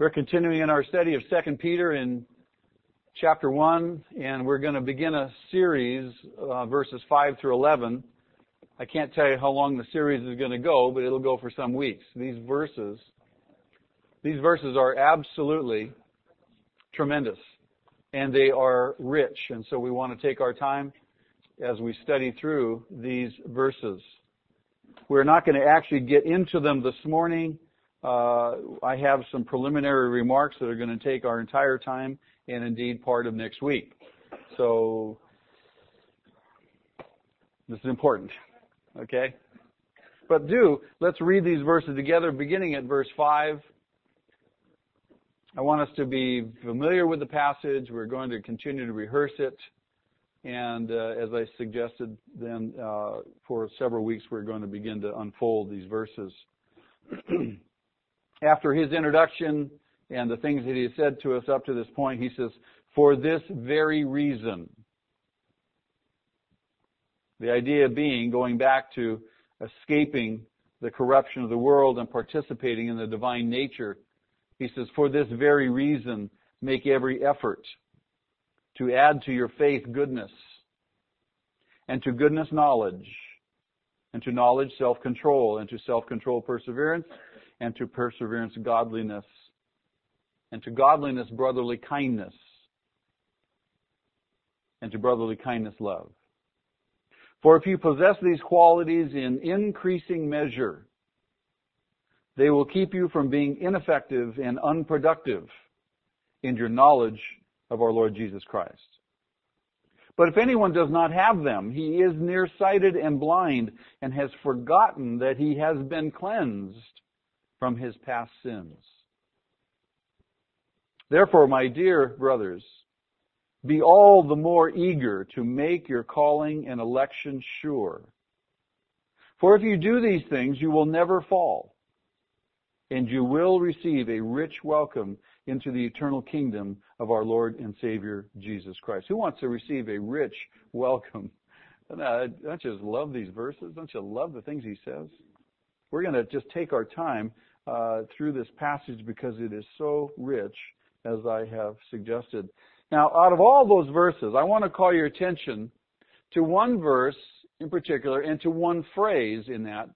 We're continuing in our study of 2 Peter in chapter 1, and we're going to begin a series, uh, verses 5 through 11. I can't tell you how long the series is going to go, but it'll go for some weeks. These verses, these verses are absolutely tremendous, and they are rich, and so we want to take our time as we study through these verses. We're not going to actually get into them this morning. Uh, I have some preliminary remarks that are going to take our entire time and indeed part of next week. So this is important. Okay? But do, let's read these verses together beginning at verse 5. I want us to be familiar with the passage. We're going to continue to rehearse it. And uh, as I suggested, then uh, for several weeks we're going to begin to unfold these verses. After his introduction and the things that he has said to us up to this point, he says, For this very reason. The idea being going back to escaping the corruption of the world and participating in the divine nature. He says, For this very reason, make every effort to add to your faith goodness, and to goodness knowledge, and to knowledge self-control, and to self-control perseverance, and to perseverance godliness, and to godliness brotherly kindness, and to brotherly kindness love. For if you possess these qualities in increasing measure, they will keep you from being ineffective and unproductive in your knowledge of our Lord Jesus Christ. But if anyone does not have them, he is nearsighted and blind and has forgotten that he has been cleansed from his past sins. Therefore, my dear brothers, be all the more eager to make your calling and election sure. For if you do these things, you will never fall, and you will receive a rich welcome into the eternal kingdom of our Lord and Savior Jesus Christ. Who wants to receive a rich welcome? Don't you just love these verses? Don't you love the things he says? We're going to just take our time uh, through this passage because it is so rich, as I have suggested. Now, out of all those verses, I want to call your attention to one verse in particular and to one phrase in that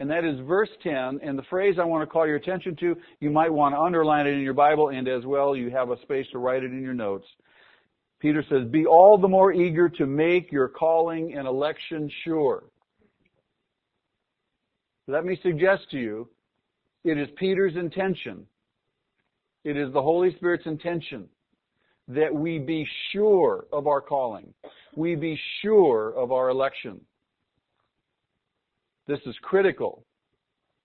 and that is verse 10. And the phrase I want to call your attention to, you might want to underline it in your Bible, and as well, you have a space to write it in your notes. Peter says, Be all the more eager to make your calling and election sure. Let me suggest to you, it is Peter's intention, it is the Holy Spirit's intention that we be sure of our calling. We be sure of our election. This is critical.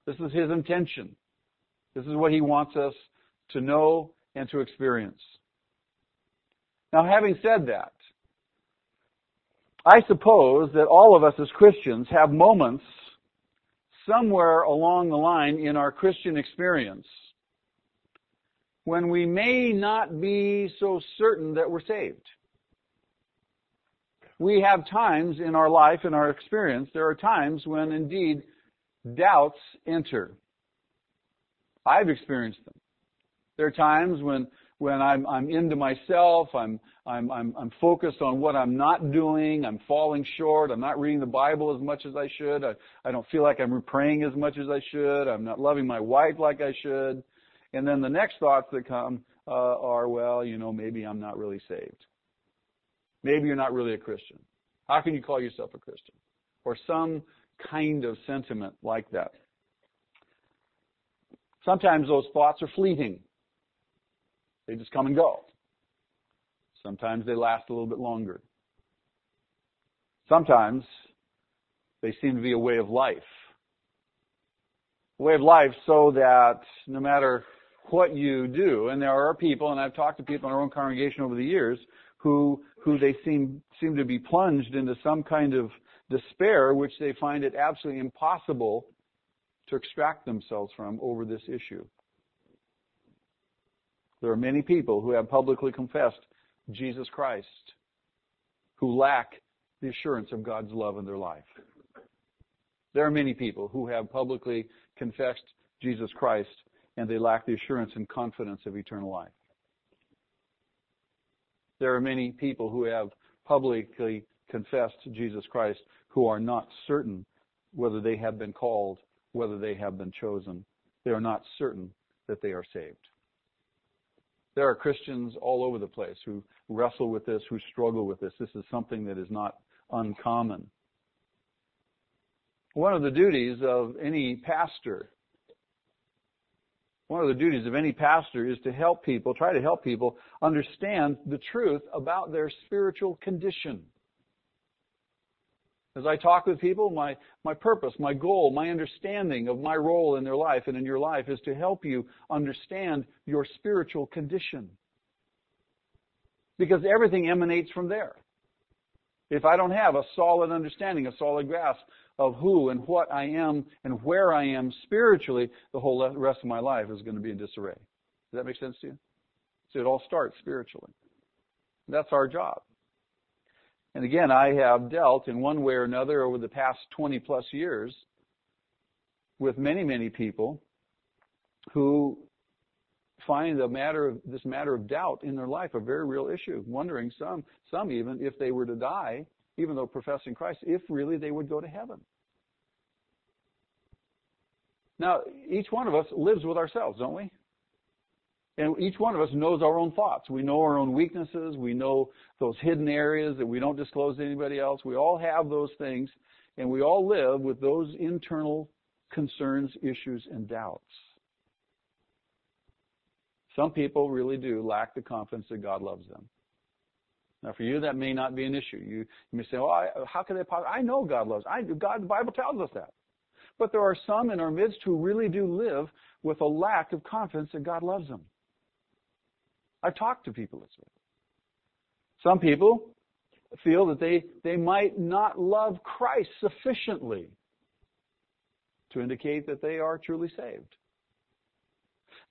This is his intention. This is what he wants us to know and to experience. Now, having said that, I suppose that all of us as Christians have moments somewhere along the line in our Christian experience when we may not be so certain that we're saved we have times in our life, in our experience, there are times when indeed doubts enter. I've experienced them. There are times when when I'm I'm into myself, I'm I'm I'm I'm focused on what I'm not doing, I'm falling short, I'm not reading the Bible as much as I should, I, I don't feel like I'm praying as much as I should, I'm not loving my wife like I should. And then the next thoughts that come uh, are, well, you know, maybe I'm not really saved. Maybe you're not really a Christian. How can you call yourself a Christian? Or some kind of sentiment like that. Sometimes those thoughts are fleeting. They just come and go. Sometimes they last a little bit longer. Sometimes they seem to be a way of life. A way of life so that no matter what you do, and there are people, and I've talked to people in our own congregation over the years who who they seem seem to be plunged into some kind of despair which they find it absolutely impossible to extract themselves from over this issue. There are many people who have publicly confessed Jesus Christ who lack the assurance of God's love in their life. There are many people who have publicly confessed Jesus Christ and they lack the assurance and confidence of eternal life. There are many people who have publicly confessed Jesus Christ who are not certain whether they have been called, whether they have been chosen. They are not certain that they are saved. There are Christians all over the place who wrestle with this, who struggle with this. This is something that is not uncommon. One of the duties of any pastor, one of the duties of any pastor is to help people, try to help people understand the truth about their spiritual condition. As I talk with people, my, my purpose, my goal, my understanding of my role in their life and in your life is to help you understand your spiritual condition. Because everything emanates from there. If I don't have a solid understanding, a solid grasp of who and what I am and where I am spiritually, the whole rest of my life is going to be in disarray. Does that make sense to you? So it all starts spiritually. That's our job. And again, I have dealt in one way or another over the past 20 plus years with many, many people who find matter of this matter of doubt in their life a very real issue, wondering some some even if they were to die, even though professing Christ, if really they would go to heaven. Now, each one of us lives with ourselves, don't we? And each one of us knows our own thoughts. We know our own weaknesses. We know those hidden areas that we don't disclose to anybody else. We all have those things, and we all live with those internal concerns, issues, and doubts. Some people really do lack the confidence that God loves them. Now, for you, that may not be an issue. You, you may say, "Well, I, how can they possibly?" I know God loves. I God. The Bible tells us that. But there are some in our midst who really do live with a lack of confidence that God loves them. I've talked to people this way. Some people feel that they, they might not love Christ sufficiently to indicate that they are truly saved.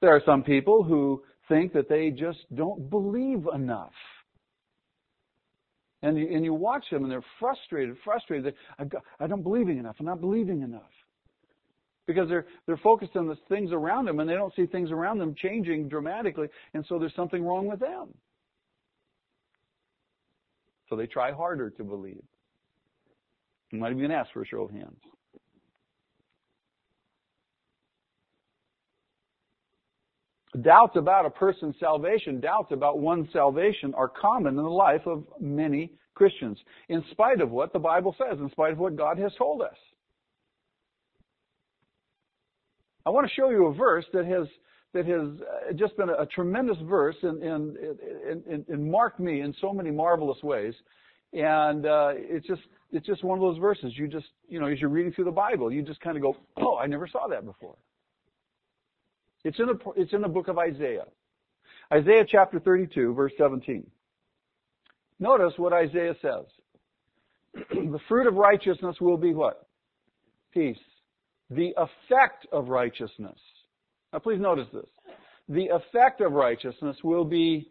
There are some people who think that they just don't believe enough. And you, and you watch them and they're frustrated, frustrated. They, I don't believing enough. I'm not believing enough because they're they're focused on the things around them and they don't see things around them changing dramatically and so there's something wrong with them. So they try harder to believe. You might even ask for a show of hands. Doubts about a person's salvation doubts about one's salvation are common in the life of many christians in spite of what the bible says in spite of what god has told us I want to show you a verse that has that has uh, just been a, tremendous verse and, and, and, and, marked me in so many marvelous ways. And uh, it's just it's just one of those verses. You just you know as you're reading through the Bible, you just kind of go, oh, I never saw that before. It's in the it's in the book of Isaiah, Isaiah chapter 32, verse 17. Notice what Isaiah says. the fruit of righteousness will be what? Peace the effect of righteousness. Now please notice this. The effect of righteousness will be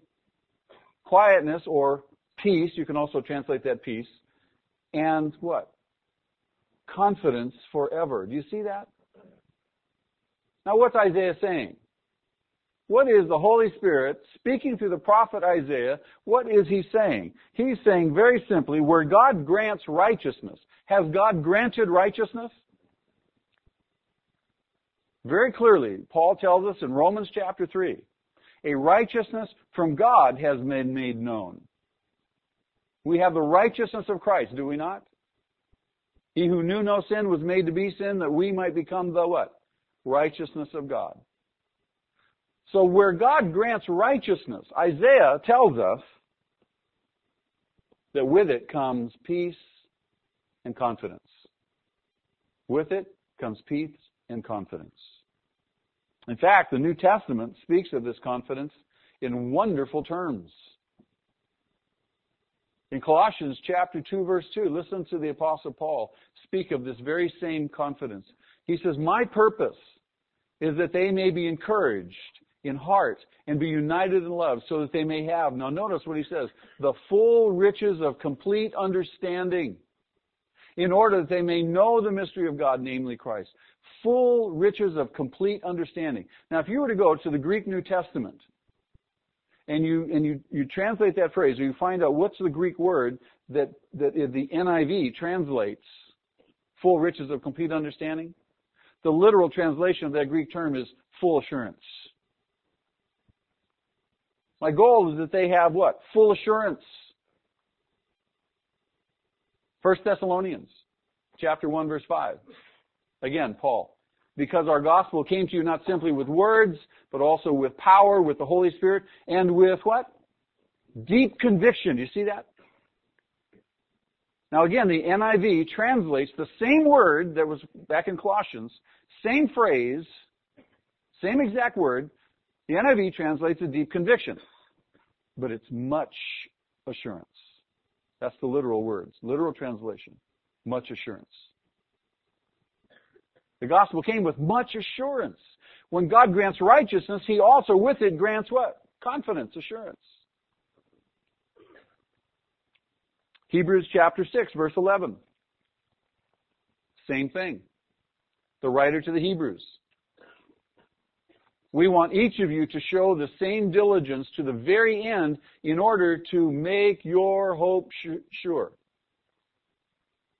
quietness or peace. You can also translate that peace. And what? Confidence forever. Do you see that? Now what's Isaiah saying? What is the Holy Spirit speaking through the prophet Isaiah? What is he saying? He's saying very simply, where God grants righteousness. Has God granted righteousness? Very clearly, Paul tells us in Romans chapter 3, a righteousness from God has been made known. We have the righteousness of Christ, do we not? He who knew no sin was made to be sin that we might become the what? Righteousness of God. So where God grants righteousness, Isaiah tells us that with it comes peace and confidence. With it comes peace and confidence. In fact, the New Testament speaks of this confidence in wonderful terms. In Colossians chapter 2 verse 2, listen to the apostle Paul speak of this very same confidence. He says, "My purpose is that they may be encouraged in heart and be united in love so that they may have." Now notice what he says, "the full riches of complete understanding." in order that they may know the mystery of God, namely Christ, full riches of complete understanding. Now, if you were to go to the Greek New Testament and you and you, you translate that phrase, or you find out what's the Greek word that that the NIV translates full riches of complete understanding, the literal translation of that Greek term is full assurance. My goal is that they have what? Full assurance. First Thessalonians chapter 1 verse 5. Again, Paul. Because our gospel came to you not simply with words, but also with power, with the Holy Spirit, and with what? Deep conviction. You see that? Now again, the NIV translates the same word that was back in Colossians, same phrase, same exact word. The NIV translates a deep conviction, but it's much assurance. That's the literal words, literal translation. Much assurance. The gospel came with much assurance. When God grants righteousness, He also with it grants what? Confidence, assurance. Hebrews chapter 6, verse 11. Same thing. The writer to the Hebrews. We want each of you to show the same diligence to the very end in order to make your hope sure.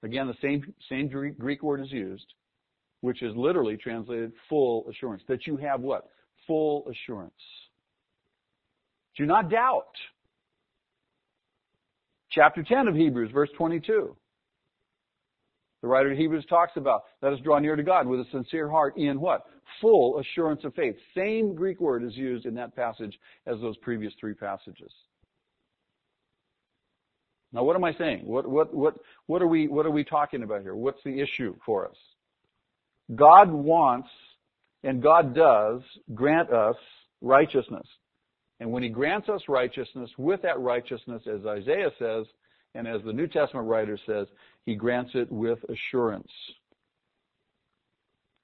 Again, the same, same Greek word is used, which is literally translated full assurance. That you have what? Full assurance. Do not doubt chapter 10 of Hebrews, verse 22. The writer of Hebrews talks about, let us draw near to God with a sincere heart in what? Full assurance of faith. Same Greek word is used in that passage as those previous three passages. Now what am I saying? What, what, what, what are we, what are we talking about here? What's the issue for us? God wants, and God does, grant us righteousness. And when he grants us righteousness, with that righteousness, as Isaiah says, and as the New Testament writer says, he grants it with assurance.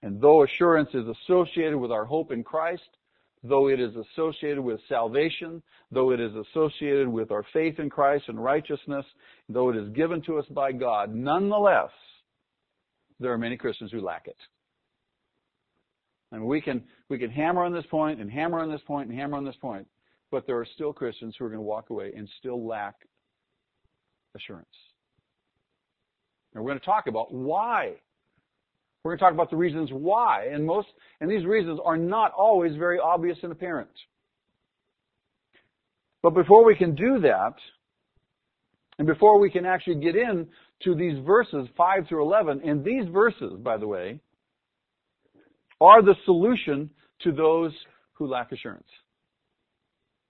And though assurance is associated with our hope in Christ, though it is associated with salvation, though it is associated with our faith in Christ and righteousness, though it is given to us by God, nonetheless, there are many Christians who lack it. And we can, we can hammer on this point and hammer on this point and hammer on this point. But there are still Christians who are going to walk away and still lack assurance. And we're going to talk about why. We're going to talk about the reasons why. And most, and these reasons are not always very obvious and apparent. But before we can do that, and before we can actually get in to these verses 5 through 11, and these verses, by the way, are the solution to those who lack assurance.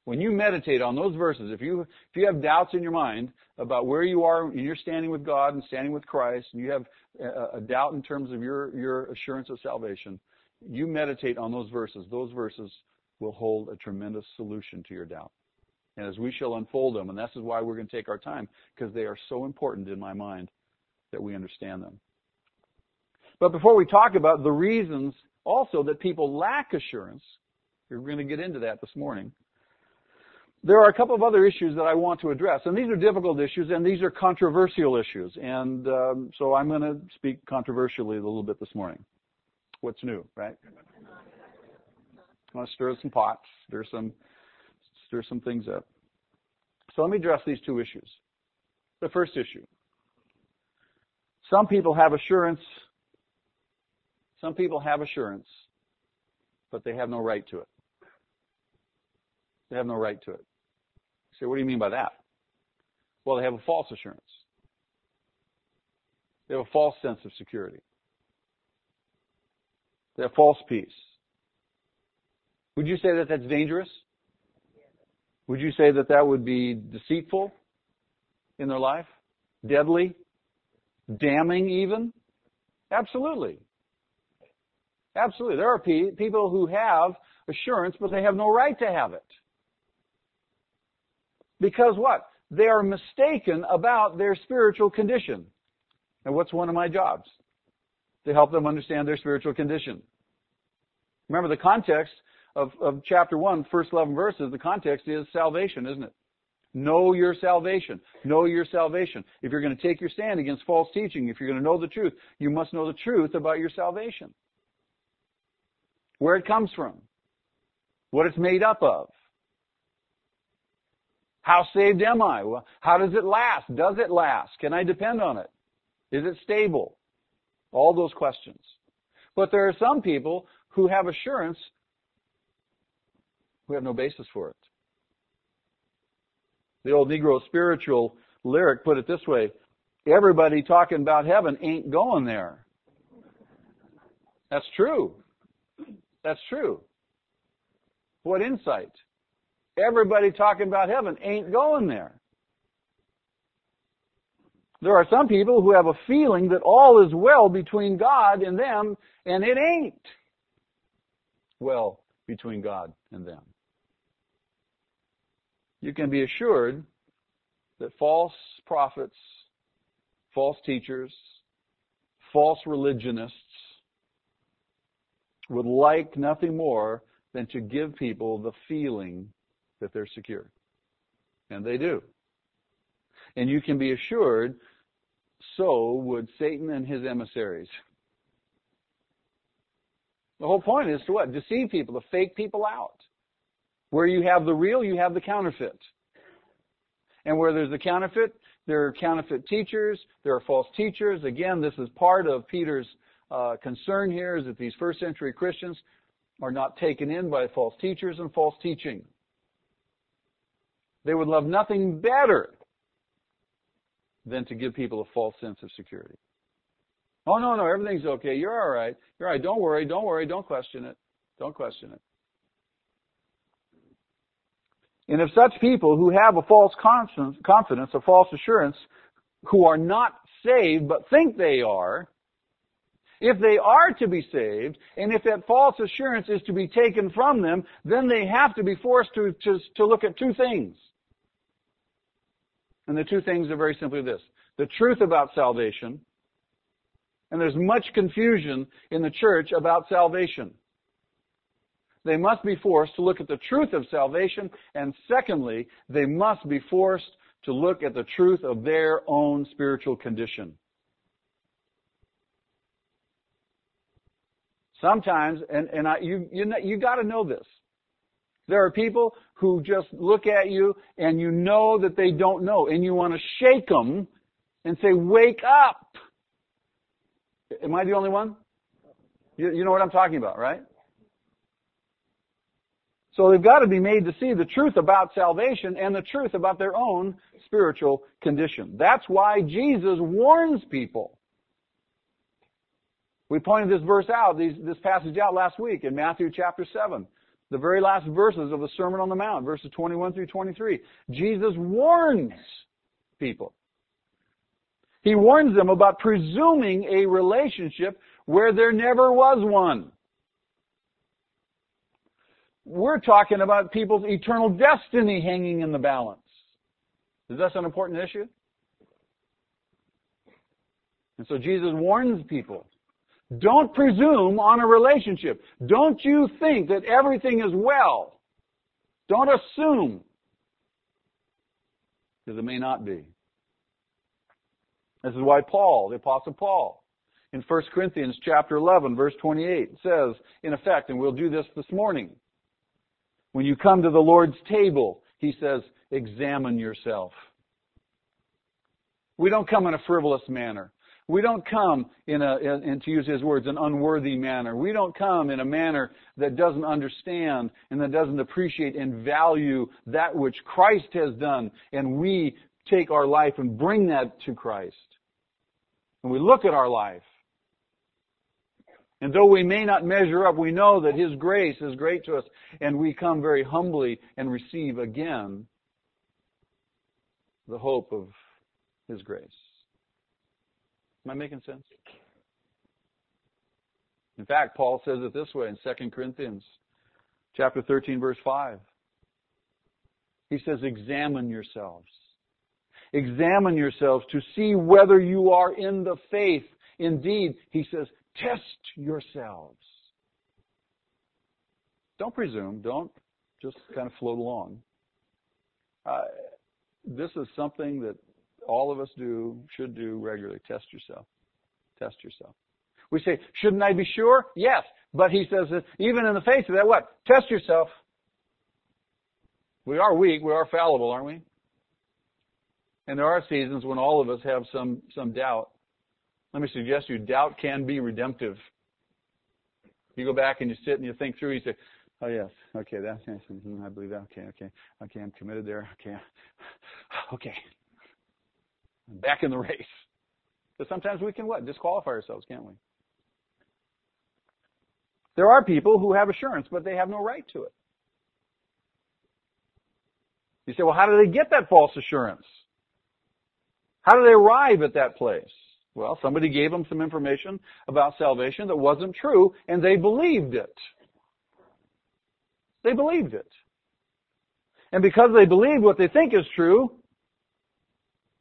When you meditate on those verses, if you if you have doubts in your mind about where you are in your standing with God and standing with Christ, and you have a, a doubt in terms of your your assurance of salvation, you meditate on those verses. Those verses will hold a tremendous solution to your doubt. And as we shall unfold them, and this is why we're going to take our time, because they are so important in my mind that we understand them. But before we talk about the reasons also that people lack assurance, we're going to get into that this morning. There are a couple of other issues that I want to address, and these are difficult issues, and these are controversial issues, and um, so I'm going to speak controversially a little bit this morning. What's new, right? I want to stir some pots, stir some, stir some things up. So let me address these two issues. The first issue. Some people have assurance. Some people have assurance, but they have no right to it. They have no right to it. So what do you mean by that? Well, they have a false assurance. They have a false sense of security. They have false peace. Would you say that that's dangerous? Would you say that that would be deceitful in their life? Deadly? Damning even? Absolutely. Absolutely. There are people who have assurance, but they have no right to have it. Because what? They are mistaken about their spiritual condition. And what's one of my jobs? To help them understand their spiritual condition. Remember the context of, of chapter 1, first 11 verses, the context is salvation, isn't it? Know your salvation. Know your salvation. If you're going to take your stand against false teaching, if you're going to know the truth, you must know the truth about your salvation. where it comes from, what it's made up of. How saved am I? How does it last? Does it last? Can I depend on it? Is it stable? All those questions. But there are some people who have assurance who have no basis for it. The old Negro spiritual lyric put it this way everybody talking about heaven ain't going there. That's true. That's true. What insight. Everybody talking about heaven ain't going there. There are some people who have a feeling that all is well between God and them, and it ain't well between God and them. You can be assured that false prophets, false teachers, false religionists would like nothing more than to give people the feeling that they're secure. And they do. And you can be assured so would Satan and his emissaries. The whole point is to what? Deceive people, to fake people out. Where you have the real, you have the counterfeit. And where there's a counterfeit, there are counterfeit teachers, there are false teachers. Again, this is part of Peter's uh, concern here is that these first century Christians are not taken in by false teachers and false teaching. They would love nothing better than to give people a false sense of security. Oh, no, no, everything's okay. You're all right. You're all right. Don't worry. Don't worry. Don't question it. Don't question it. And if such people who have a false confidence, a false assurance, who are not saved but think they are, if they are to be saved, and if that false assurance is to be taken from them, then they have to be forced to, to, to look at two things. And the two things are very simply this. The truth about salvation, and there's much confusion in the church about salvation. They must be forced to look at the truth of salvation, and secondly, they must be forced to look at the truth of their own spiritual condition. Sometimes, and, and I, you, you, you gotta know this. There are people who just look at you and you know that they don't know and you want to shake them and say, wake up. Am I the only one? You, you know what I'm talking about, right? So they've got to be made to see the truth about salvation and the truth about their own spiritual condition. That's why Jesus warns people. We pointed this verse out, these, this passage out last week in Matthew chapter 7. The very last verses of the Sermon on the Mount, verses 21 through 23. Jesus warns people. He warns them about presuming a relationship where there never was one. We're talking about people's eternal destiny hanging in the balance. Is that an important issue? And so Jesus warns people don't presume on a relationship. Don't you think that everything is well. Don't assume. Because it may not be. This is why Paul, the apostle Paul, in 1 Corinthians chapter 11 verse 28 says, in effect, and we'll do this this morning, when you come to the Lord's table, he says, examine yourself. We don't come in a frivolous manner. We don't come in a, in, to use his words, an unworthy manner. We don't come in a manner that doesn't understand and that doesn't appreciate and value that which Christ has done. And we take our life and bring that to Christ. And we look at our life. And though we may not measure up, we know that His grace is great to us. And we come very humbly and receive again the hope of His grace. Am I making sense? In fact, Paul says it this way in 2 Corinthians chapter 13 verse 5. He says, examine yourselves. Examine yourselves to see whether you are in the faith. Indeed, he says, test yourselves. Don't presume. Don't just kind of float along. Uh, this is something that all of us do, should do regularly. Test yourself. Test yourself. We say, shouldn't I be sure? Yes. But he says that even in the face of that, what? Test yourself. We are weak, we are fallible, aren't we? And there are seasons when all of us have some, some doubt. Let me suggest to you, doubt can be redemptive. You go back and you sit and you think through, you say, Oh yes, okay, that's mm-hmm, I believe that. Okay, okay, okay, I'm committed there. Okay, okay, I'm back in the race. But sometimes we can what disqualify ourselves, can't we? There are people who have assurance, but they have no right to it. You say, well, how do they get that false assurance? How do they arrive at that place? Well, somebody gave them some information about salvation that wasn't true, and they believed it. They believed it. And because they believe what they think is true,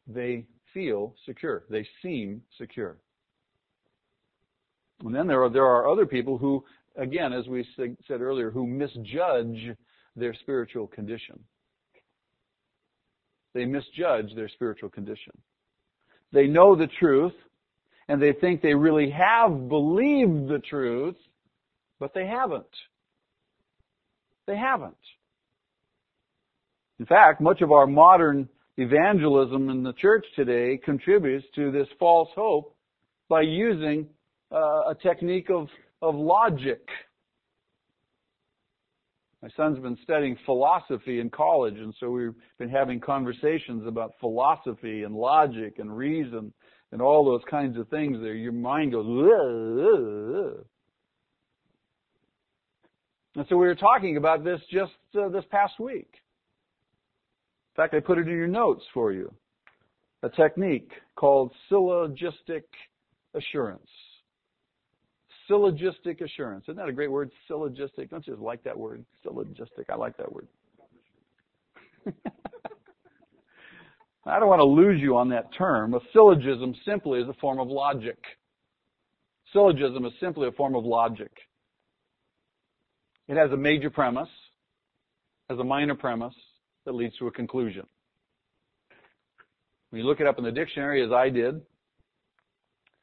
they feel secure. They seem secure. And then there are, there are other people who, again, as we said earlier, who misjudge their spiritual condition. They misjudge their spiritual condition. They know the truth, and they think they really have believed the truth, but they haven't. They haven't. In fact, much of our modern evangelism in the church today contributes to this false hope by using uh, a technique of, of logic. My son's been studying philosophy in college, and so we've been having conversations about philosophy and logic and reason and all those kinds of things there. Your mind goes, ugh. And so we were talking about this just uh, this past week. In fact, I put it in your notes for you. A technique called syllogistic assurance. Syllogistic assurance. Isn't that a great word? Syllogistic. Don't you just like that word? Syllogistic. I like that word. I don't want to lose you on that term. A syllogism simply is a form of logic. Syllogism is simply a form of logic. It has a major premise, has a minor premise that leads to a conclusion. When you look it up in the dictionary, as I did,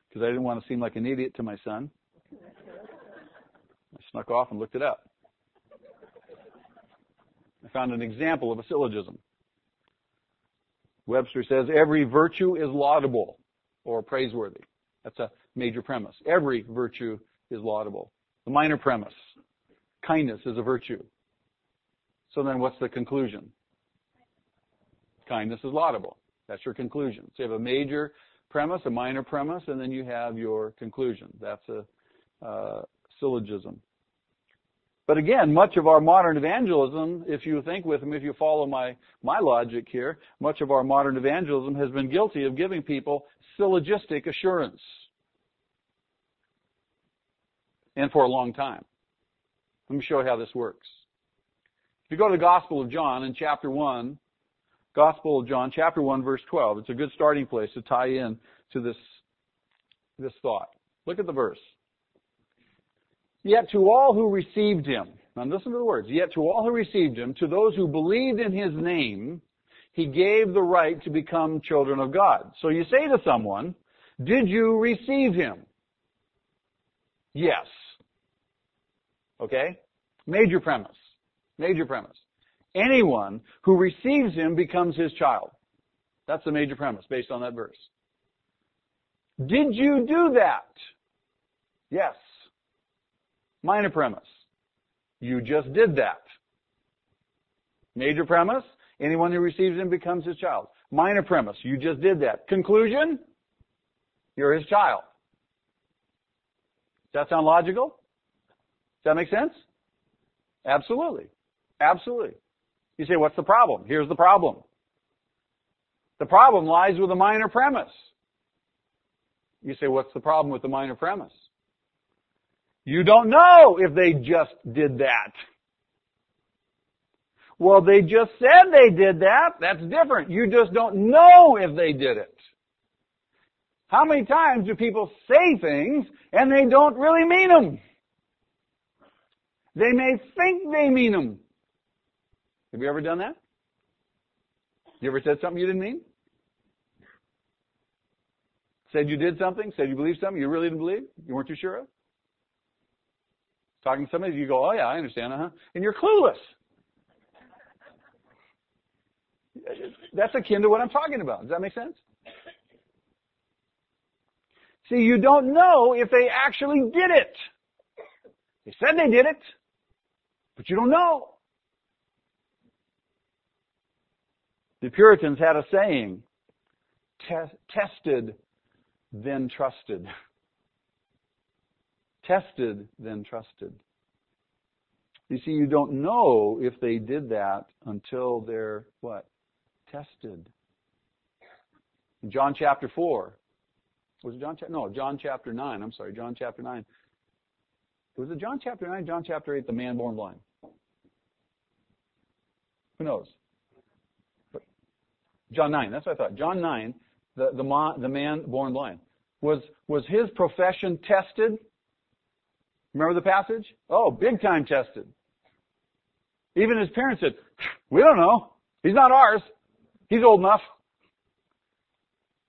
because I didn't want to seem like an idiot to my son, I snuck off and looked it up. I found an example of a syllogism. Webster says every virtue is laudable or praiseworthy. That's a major premise. Every virtue is laudable. The minor premise Kindness is a virtue. So then what's the conclusion? Kindness is laudable. That's your conclusion. So you have a major premise, a minor premise, and then you have your conclusion. That's a uh, syllogism. But again, much of our modern evangelism, if you think with me, if you follow my, my logic here, much of our modern evangelism has been guilty of giving people syllogistic assurance. And for a long time. Let me show you how this works. If you go to the Gospel of John in chapter 1, Gospel of John, chapter 1, verse 12, it's a good starting place to tie in to this, this thought. Look at the verse. Yet to all who received him, now listen to the words, yet to all who received him, to those who believed in his name, he gave the right to become children of God. So you say to someone, did you receive him? Yes. Okay? Major premise. Major premise. Anyone who receives him becomes his child. That's the major premise based on that verse. Did you do that? Yes. Minor premise. You just did that. Major premise. Anyone who receives him becomes his child. Minor premise. You just did that. Conclusion. You're his child. Does that sound logical? Does that make sense? Absolutely. Absolutely. You say, what's the problem? Here's the problem. The problem lies with a minor premise. You say, what's the problem with the minor premise? You don't know if they just did that. Well, they just said they did that. That's different. You just don't know if they did it. How many times do people say things and they don't really mean them? They may think they mean them. Have you ever done that? You ever said something you didn't mean? Said you did something? Said you believed something you really didn't believe? You weren't too sure of? Talking to somebody, you go, oh yeah, I understand, uh-huh. And you're clueless. That's akin to what I'm talking about. Does that make sense? See, you don't know if they actually did it. They said they did it, but you don't know. The Puritans had a saying, tested, then trusted. tested, then trusted. You see, you don't know if they did that until they're what? Tested. In John chapter 4. Was it John chapter? No, John chapter 9. I'm sorry, John chapter 9. Was it John chapter 9, John chapter 8, the man born blind? Who knows? John 9, that's what I thought. John 9, the, the, the man born blind. Was, was his profession tested? Remember the passage? Oh, big time tested. Even his parents said, we don't know. He's not ours. He's old enough.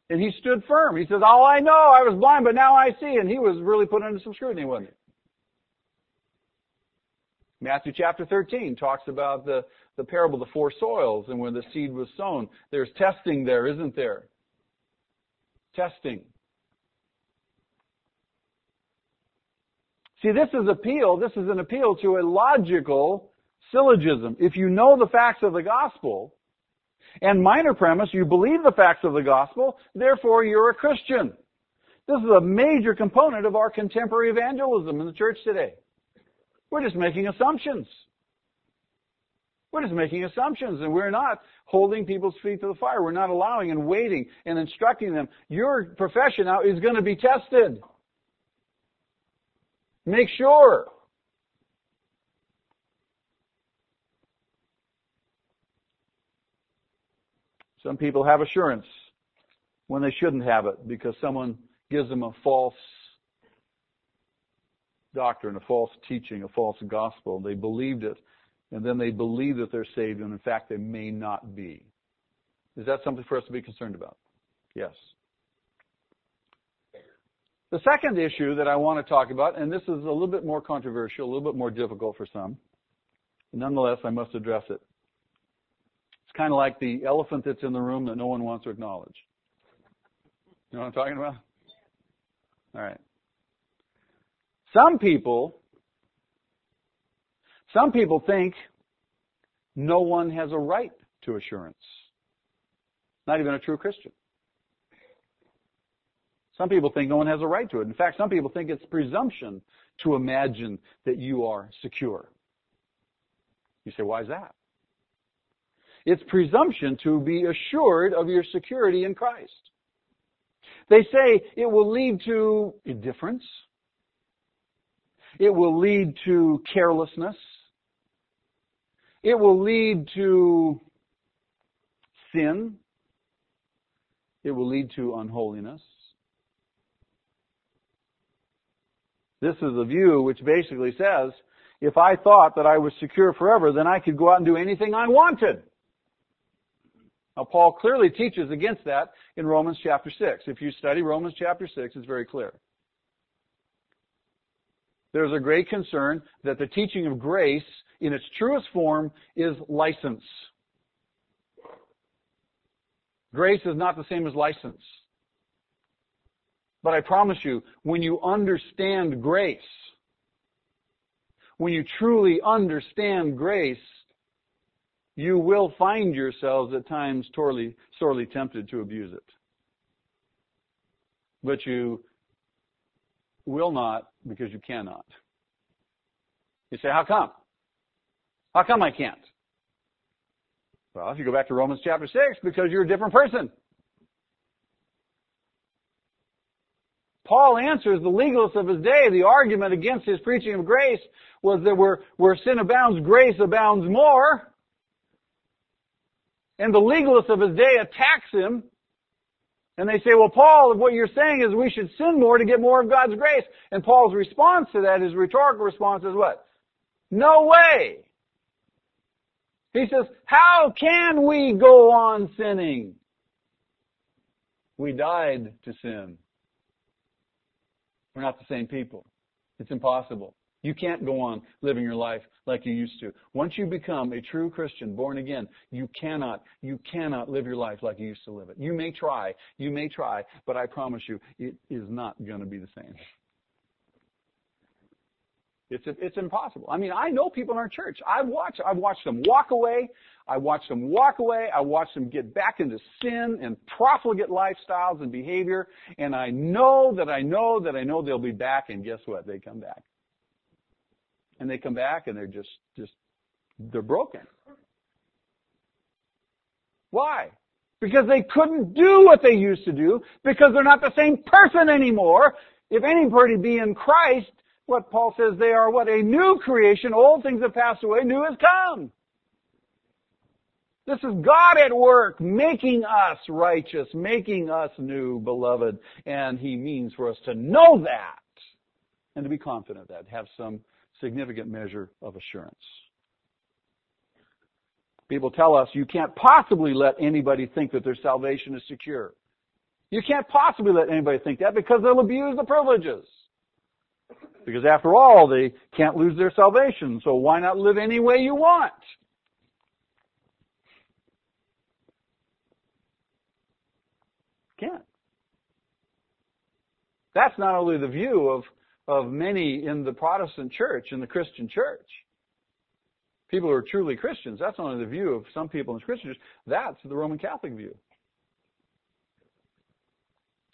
And he stood firm. He says, all I know, I was blind, but now I see. And he was really put under some scrutiny, wasn't he? Matthew chapter 13 talks about the, the parable of the four soils and when the seed was sown. There's testing there, isn't there? Testing. See, this is appeal. This is an appeal to a logical syllogism. If you know the facts of the gospel, and minor premise, you believe the facts of the gospel, therefore you're a Christian. This is a major component of our contemporary evangelism in the church today. We're just making assumptions. We're just making assumptions and we're not holding people's feet to the fire. We're not allowing and waiting and instructing them. Your profession now is going to be tested. Make sure. Some people have assurance when they shouldn't have it because someone gives them a false doctrine, a false teaching, a false gospel. They believed it, and then they believe that they're saved, and in fact, they may not be. Is that something for us to be concerned about? Yes. The second issue that I want to talk about, and this is a little bit more controversial, a little bit more difficult for some, nonetheless, I must address it. It's kind of like the elephant that's in the room that no one wants to acknowledge. You know what I'm talking about? All right. Some people, some people think no one has a right to assurance. Not even a true Christian. Some people think no one has a right to it. In fact, some people think it's presumption to imagine that you are secure. You say, why is that? It's presumption to be assured of your security in Christ. They say it will lead to indifference. It will lead to carelessness. It will lead to sin. It will lead to unholiness. This is a view which basically says, if I thought that I was secure forever, then I could go out and do anything I wanted. Now, Paul clearly teaches against that in Romans chapter 6. If you study Romans chapter 6, it's very clear. There's a great concern that the teaching of grace in its truest form is license. Grace is not the same as license. But I promise you, when you understand grace, when you truly understand grace, you will find yourselves at times sorely, sorely tempted to abuse it. But you will not because you cannot. You say, how come? How come I can't? Well, if you go back to Romans chapter 6, because you're a different person. Paul answers the legalists of his day. The argument against his preaching of grace was that where, where sin abounds, grace abounds more. And the legalists of his day attacks him. And they say, well, Paul, what you're saying is we should sin more to get more of God's grace. And Paul's response to that, his rhetorical response is what? No way. He says, how can we go on sinning? We died to sin. We're not the same people. It's impossible. You can't go on living your life like you used to. Once you become a true Christian, born again, you cannot, you cannot live your life like you used to live it. You may try, you may try, but I promise you, it is not going to be the same. It's it's impossible. I mean, I know people in our church. I've watched I've watched them walk away. I watched them walk away. I watched them get back into sin and profligate lifestyles and behavior. And I know that I know that I know they'll be back. And guess what? They come back. And they come back and they're just just they're broken. Why? Because they couldn't do what they used to do because they're not the same person anymore. If anybody be in Christ, what Paul says they are what? A new creation. Old things have passed away. New has come. This is God at work, making us righteous, making us new, beloved. And He means for us to know that and to be confident of that, have some significant measure of assurance. People tell us you can't possibly let anybody think that their salvation is secure. You can't possibly let anybody think that because they'll abuse the privileges. Because after all, they can't lose their salvation, so why not live any way you want? Can't. That's not only the view of, of many in the Protestant church, in the Christian church. People who are truly Christians, that's only the view of some people in the Christian church. That's the Roman Catholic view.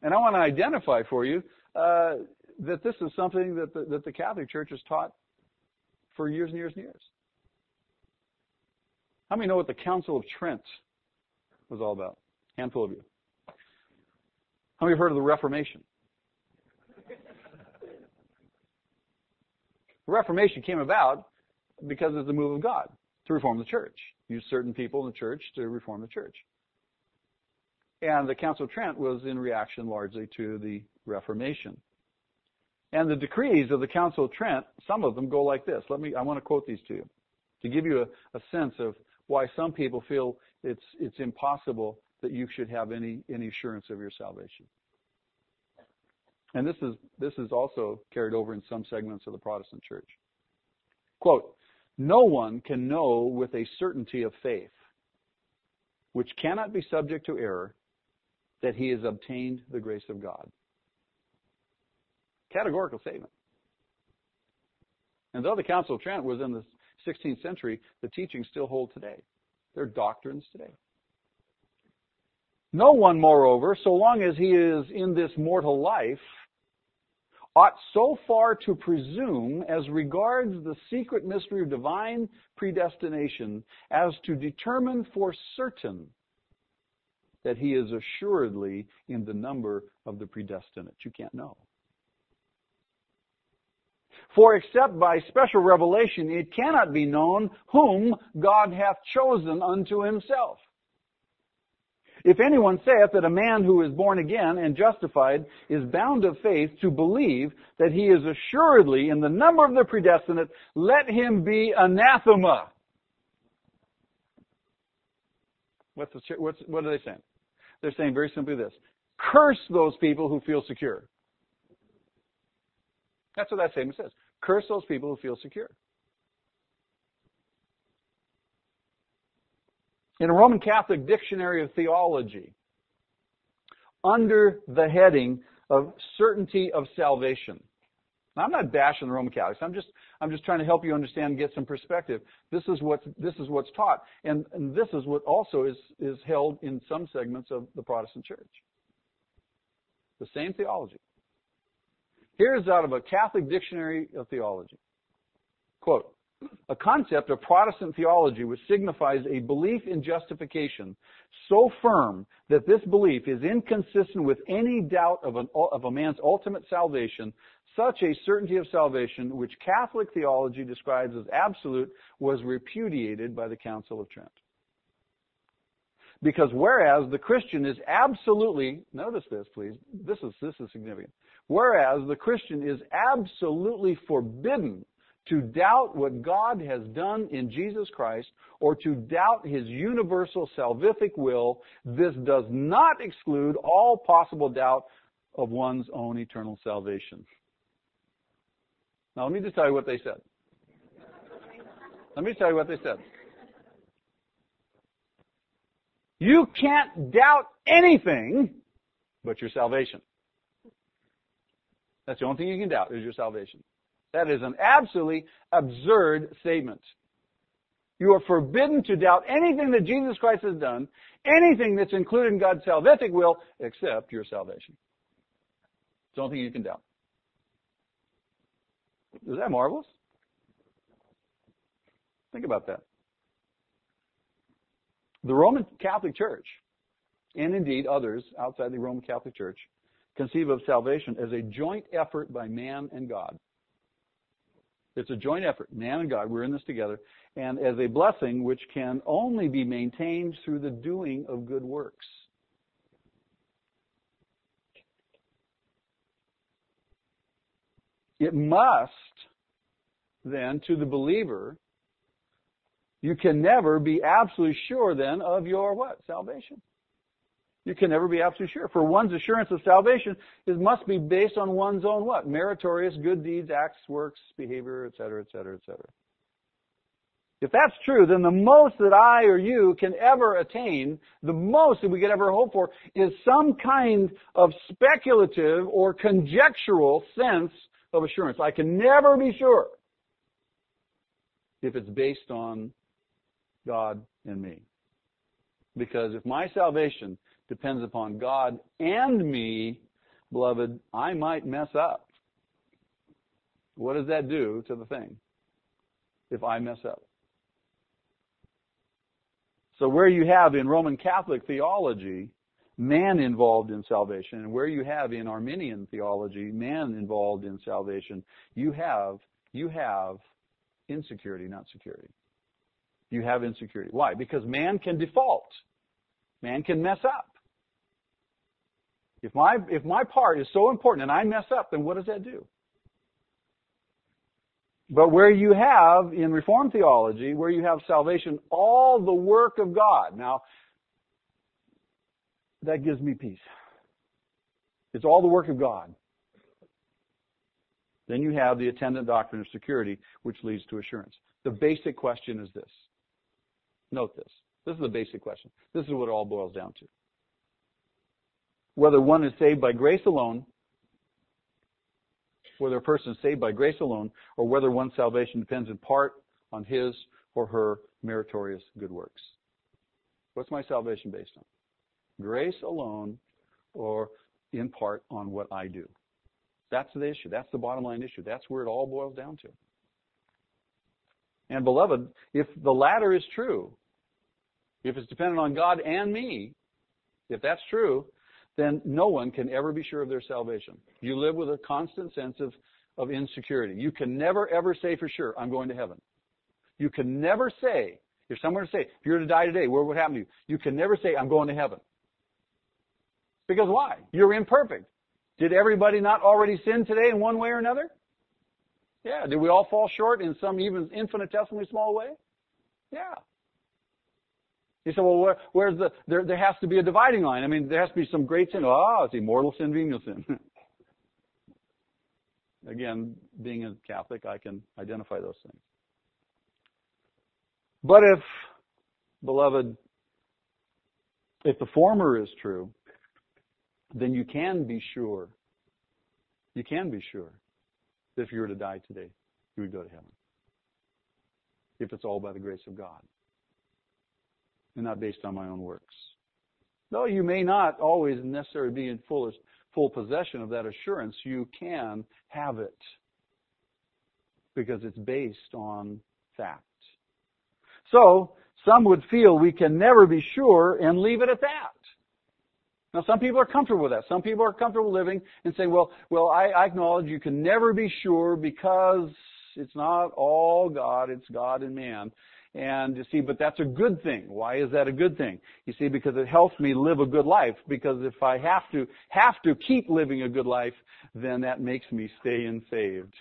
And I want to identify for you uh, that this is something that the, that the Catholic Church has taught for years and years and years. How many know what the Council of Trent was all about? Handful of you. How many have heard of the Reformation? The Reformation came about because of the move of God to reform the church. Use certain people in the church to reform the church. And the Council of Trent was in reaction largely to the Reformation. And the decrees of the Council of Trent, some of them go like this. Let me, I want to quote these to you to give you a, a sense of why some people feel it's, it's impossible that you should have any, any assurance of your salvation. And this is, this is also carried over in some segments of the Protestant church. Quote, no one can know with a certainty of faith, which cannot be subject to error, that he has obtained the grace of God. Categorical statement. And though the Council of Trent was in the 16th century, the teachings still hold today. They're doctrines today. No one, moreover, so long as he is in this mortal life, ought so far to presume as regards the secret mystery of divine predestination as to determine for certain that he is assuredly in the number of the predestinate. You can't know. For except by special revelation it cannot be known whom God hath chosen unto himself. If anyone saith that a man who is born again and justified is bound of faith to believe that he is assuredly in the number of the predestinate, let him be anathema. What's the, what's, what are they saying? They're saying very simply this. Curse those people who feel secure. That's what that statement says. Curse those people who feel secure. In a Roman Catholic Dictionary of Theology, under the heading of certainty of salvation. Now, I'm not bashing the Roman Catholics. I'm just I'm just trying to help you understand and get some perspective. This is what's this is what's taught, and, and this is what also is is held in some segments of the Protestant Church. The same theology. Here's out of a Catholic Dictionary of Theology. Quote, a concept of Protestant theology which signifies a belief in justification so firm that this belief is inconsistent with any doubt of, an, of a man's ultimate salvation, such a certainty of salvation which Catholic theology describes as absolute was repudiated by the Council of Trent. Because whereas the Christian is absolutely, notice this please, this is, this is significant. Whereas the Christian is absolutely forbidden to doubt what God has done in Jesus Christ or to doubt his universal salvific will, this does not exclude all possible doubt of one's own eternal salvation. Now let me just tell you what they said. Let me tell you what they said. You can't doubt anything but your salvation. That's the only thing you can doubt is your salvation. That is an absolutely absurd statement. You are forbidden to doubt anything that Jesus Christ has done, anything that's included in God's salvific will, except your salvation. It's the only thing you can doubt. Is that marvelous? Think about that. The Roman Catholic Church, and indeed others outside the Roman Catholic Church, conceive of salvation as a joint effort by man and God. It's a joint effort, man and God. We're in this together. And as a blessing which can only be maintained through the doing of good works. It must, then, to the believer, you can never be absolutely sure then of your what? Salvation. You can never be absolutely sure. For one's assurance of salvation, it must be based on one's own what? Meritorious good deeds, acts, works, behavior, etc., etc., etc. If that's true, then the most that I or you can ever attain, the most that we could ever hope for, is some kind of speculative or conjectural sense of assurance. I can never be sure if it's based on God and me. Because if my salvation depends upon God and me, beloved, I might mess up. What does that do to the thing if I mess up? So where you have in Roman Catholic theology man involved in salvation, and where you have in Arminian theology man involved in salvation, you have you have insecurity, not security. You have insecurity. Why? Because man can default. Man can mess up. If my if my part is so important and I mess up, then what does that do? But where you have in Reformed theology, where you have salvation, all the work of God. Now, that gives me peace. It's all the work of God. Then you have the attendant doctrine of security, which leads to assurance. The basic question is this. Note this. This is the basic question. This is what it all boils down to. Whether one is saved by grace alone, whether a person is saved by grace alone, or whether one's salvation depends in part on his or her meritorious good works. What's my salvation based on? Grace alone or in part on what I do. That's the issue. That's the bottom line issue. That's where it all boils down to. And beloved, if the latter is true, if it's dependent on God and me, if that's true, then no one can ever be sure of their salvation. You live with a constant sense of, of insecurity. You can never ever say for sure, I'm going to heaven. You can never say, if someone were to say, if you were to die today, what would happen to you? You can never say, I'm going to heaven. Because why? You're imperfect. Did everybody not already sin today in one way or another? Yeah. Did we all fall short in some even infinitesimally small way? Yeah. You say, well, where, where's the, there, there has to be a dividing line. I mean, there has to be some great sin. Oh, it's mortal sin, venial sin. Again, being a Catholic, I can identify those things. But if, beloved, if the former is true, then you can be sure, you can be sure that if you were to die today, you would go to heaven. If it's all by the grace of God and not based on my own works. Though you may not always necessarily be in full, full possession of that assurance, you can have it because it's based on fact. So, some would feel we can never be sure and leave it at that. Now, some people are comfortable with that. Some people are comfortable living and saying, well, well, I, I acknowledge you can never be sure because it's not all God, it's God and man. And you see, but that's a good thing. Why is that a good thing? You see, because it helps me live a good life. Because if I have to, have to keep living a good life, then that makes me stay in saved.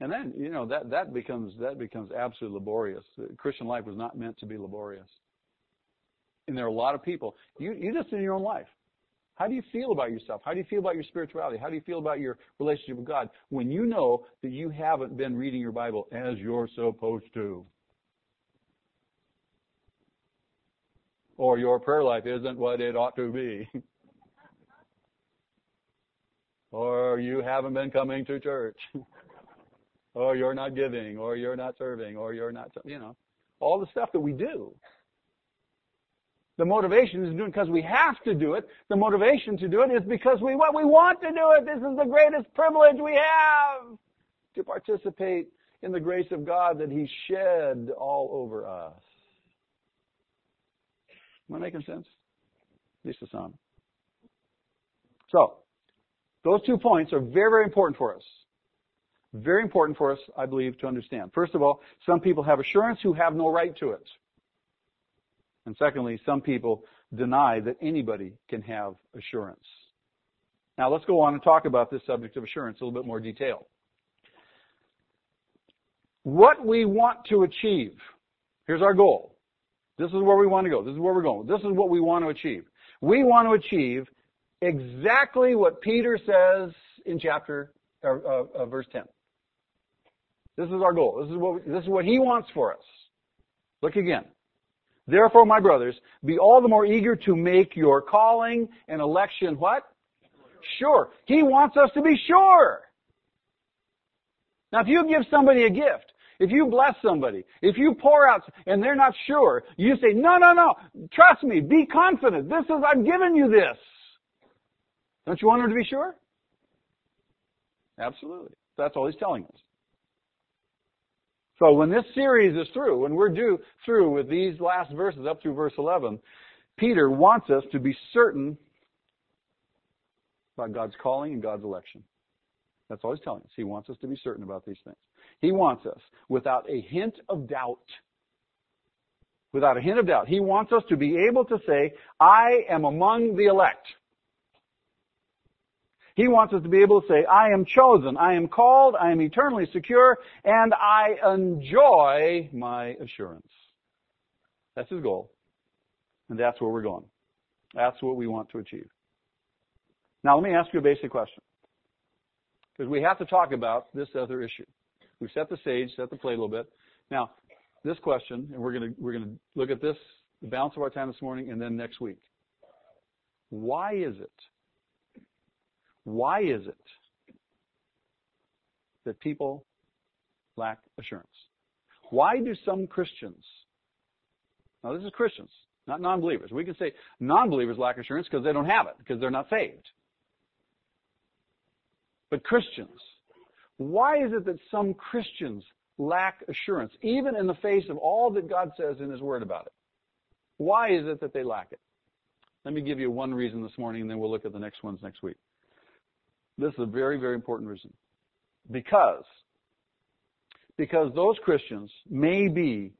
And then, you know, that, that becomes, that becomes absolutely laborious. Christian life was not meant to be laborious. And there are a lot of people, you, you just in your own life. How do you feel about yourself? How do you feel about your spirituality? How do you feel about your relationship with God when you know that you haven't been reading your Bible as you're supposed to? Or your prayer life isn't what it ought to be. or you haven't been coming to church. or you're not giving, or you're not serving, or you're not, you know, all the stuff that we do. The motivation is doing because we have to do it. The motivation to do it is because we what we want to do it. This is the greatest privilege we have to participate in the grace of God that He shed all over us. Am I making sense? Lisa San. So, those two points are very, very important for us. Very important for us, I believe, to understand. First of all, some people have assurance who have no right to it. And secondly, some people deny that anybody can have assurance. Now let's go on and talk about this subject of assurance a little bit more detail. What we want to achieve, here's our goal. This is where we want to go. This is where we're going. This is what we want to achieve. We want to achieve exactly what Peter says in chapter, uh, uh, verse 10. This is our goal. This is what, this is what he wants for us. Look again. Therefore, my brothers, be all the more eager to make your calling and election what? Sure. He wants us to be sure. Now, if you give somebody a gift, if you bless somebody, if you pour out and they're not sure, you say, no, no, no, trust me, be confident. This is, I'm giving you this. Don't you want them to be sure? Absolutely. That's all he's telling us. So when this series is through, when we're due through with these last verses up through verse 11, Peter wants us to be certain about God's calling and God's election. That's all he's telling us. He wants us to be certain about these things. He wants us, without a hint of doubt, without a hint of doubt, he wants us to be able to say, I am among the elect. He wants us to be able to say, I am chosen, I am called, I am eternally secure, and I enjoy my assurance. That's his goal. And that's where we're going. That's what we want to achieve. Now let me ask you a basic question. Because we have to talk about this other issue. We've set the stage, set the plate a little bit. Now, this question, and we're going to, we're to look at this, the balance of our time this morning, and then next week. Why is it why is it that people lack assurance? Why do some Christians, now this is Christians, not non-believers. We can say non-believers lack assurance because they don't have it, because they're not saved. But Christians, why is it that some Christians lack assurance, even in the face of all that God says in His Word about it? Why is it that they lack it? Let me give you one reason this morning, and then we'll look at the next ones next week. This is a very, very important reason. Because, because those Christians may be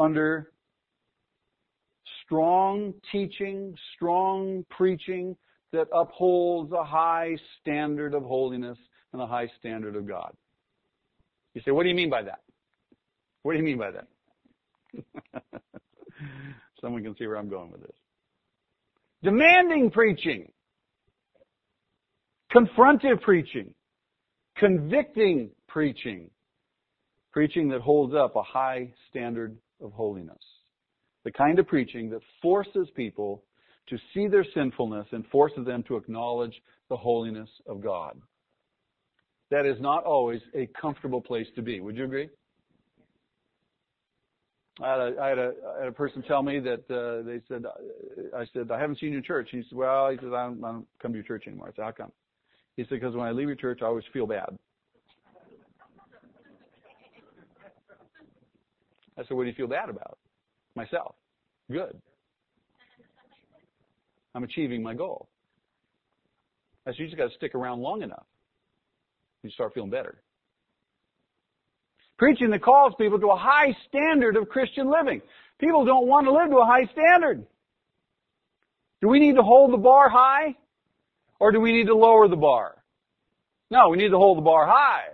under strong teaching, strong preaching that upholds a high standard of holiness and a high standard of God. You say, what do you mean by that? What do you mean by that? Someone can see where I'm going with this. Demanding preaching confrontive preaching, convicting preaching, preaching that holds up a high standard of holiness. The kind of preaching that forces people to see their sinfulness and forces them to acknowledge the holiness of God. That is not always a comfortable place to be. Would you agree? I had a, I had a, I had a person tell me that uh, they said, I said, I haven't seen you in church. He said, well, he says, I don't, I don't come to your church anymore. I said, how come? He said, because when I leave your church, I always feel bad. I said, what do you feel bad about? Myself. Good. I'm achieving my goal. I said, you just got to stick around long enough. You start feeling better. Preaching that calls people to a high standard of Christian living. People don't want to live to a high standard. Do we need to hold the bar high? Or do we need to lower the bar? No, we need to hold the bar high.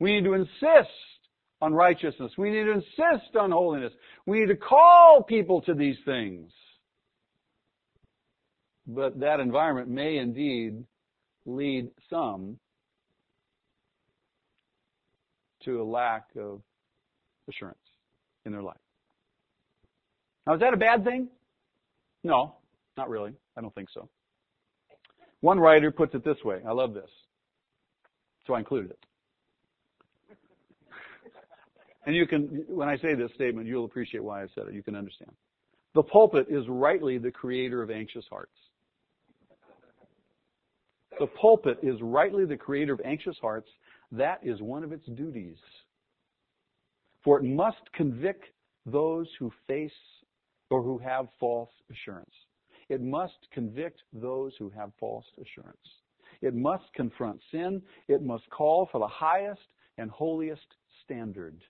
We need to insist on righteousness. We need to insist on holiness. We need to call people to these things. But that environment may indeed lead some to a lack of assurance in their life. Now, is that a bad thing? No, not really. I don't think so. One writer puts it this way. I love this. So I included it. And you can, when I say this statement, you'll appreciate why I said it. You can understand. The pulpit is rightly the creator of anxious hearts. The pulpit is rightly the creator of anxious hearts. That is one of its duties. For it must convict those who face or who have false assurance. It must convict those who have false assurance. It must confront sin. It must call for the highest and holiest standard.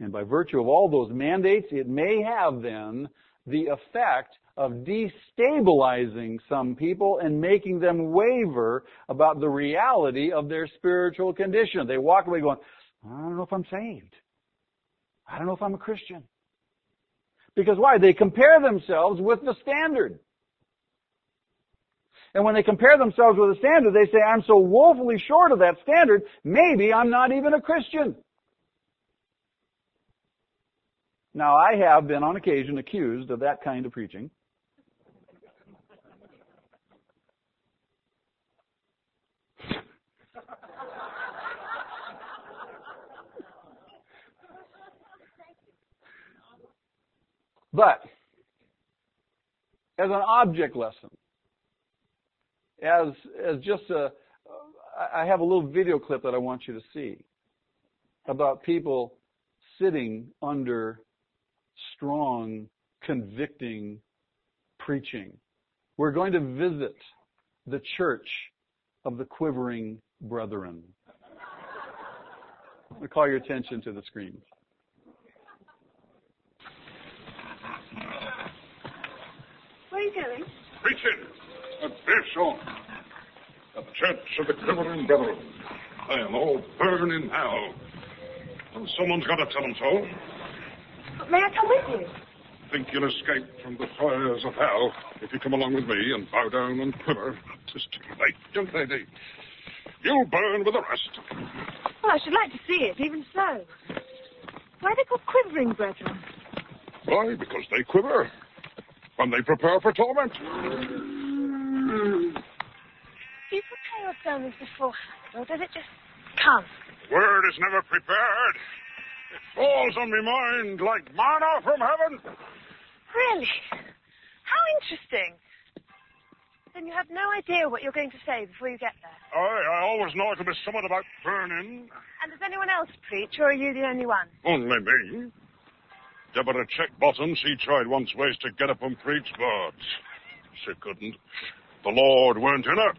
And by virtue of all those mandates, it may have then the effect of destabilizing some people and making them waver about the reality of their spiritual condition. They walk away going, I don't know if I'm saved. I don't know if I'm a Christian. Because why? They compare themselves with the standard. And when they compare themselves with the standard, they say, I'm so woefully short of that standard, maybe I'm not even a Christian. Now, I have been on occasion accused of that kind of preaching. But, as an object lesson, as, as just a, I have a little video clip that I want you to see about people sitting under strong, convicting preaching. We're going to visit the church of the quivering brethren. I call your attention to the screen. Where are you going? Preaching at Beershorn, at the church of the quivering brethren. I am all burning hell. And someone's got to tell them so. But May I come with you? Think you'll escape from the fires of hell if you come along with me and bow down and quiver. Tis too late, young lady. You'll burn with the rest. Well, I should like to see it, even so. Why are they called quivering brethren? Why? Because they quiver when they prepare for torment. Do you prepare your sermons beforehand, or does it just come? Word is never prepared. It falls on me mind like manna from heaven. Really? How interesting. Then you have no idea what you're going to say before you get there. Aye, I always know it'll be something about burning. And does anyone else preach, or are you the only one? Only me. Deborah Checkbottom, she tried once ways to get up and preach, but she couldn't. The Lord weren't in her.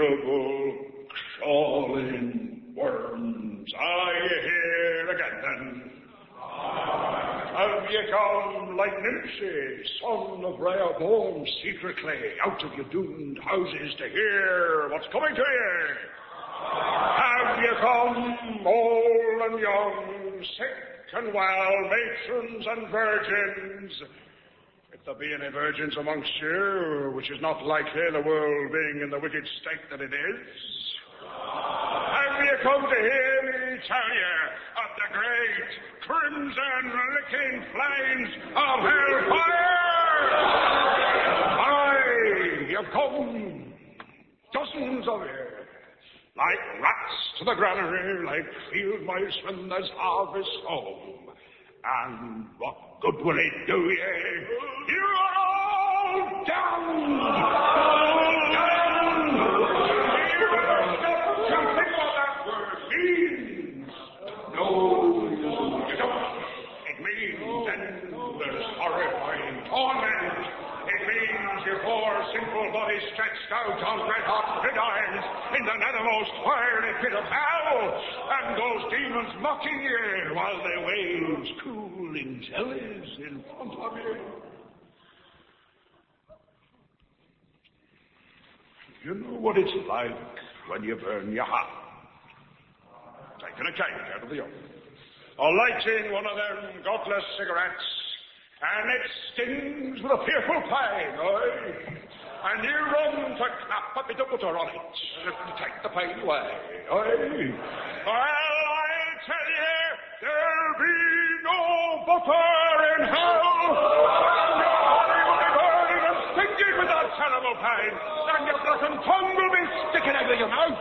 Miserable, crawling worms, are ye here again then? Have ye come like Nimshi, son of Rehoboam, secretly out of your doomed houses to hear what's coming to ye? Have ye come, old and young, sick and well, matrons and virgins? If there be any virgins amongst you, which is not likely, the world being in the wicked state that it is, have ye come to hear me tell you of the great crimson licking flames of hellfire. Aye, you've come, dozens of you, like rats to the granary, like field mice when there's harvest home. And what good will it do you? You are all damned! Sinful body stretched out on red-hot gridirons in the nethermost fiery pit of hell, and those demons mocking you while they wave cooling jellies in front of you. You know what it's like when you burn your hand. Taking a cake out of the oven. Or lighting one of them godless cigarettes, and it stings with a fearful pain? And you run to clap a bit of butter on it to take the pain away? Well, I'll tell you, there'll be no butter in hell. And your body will be burning and stinging with that terrible pain. And your and tongue will be sticking out of your mouth.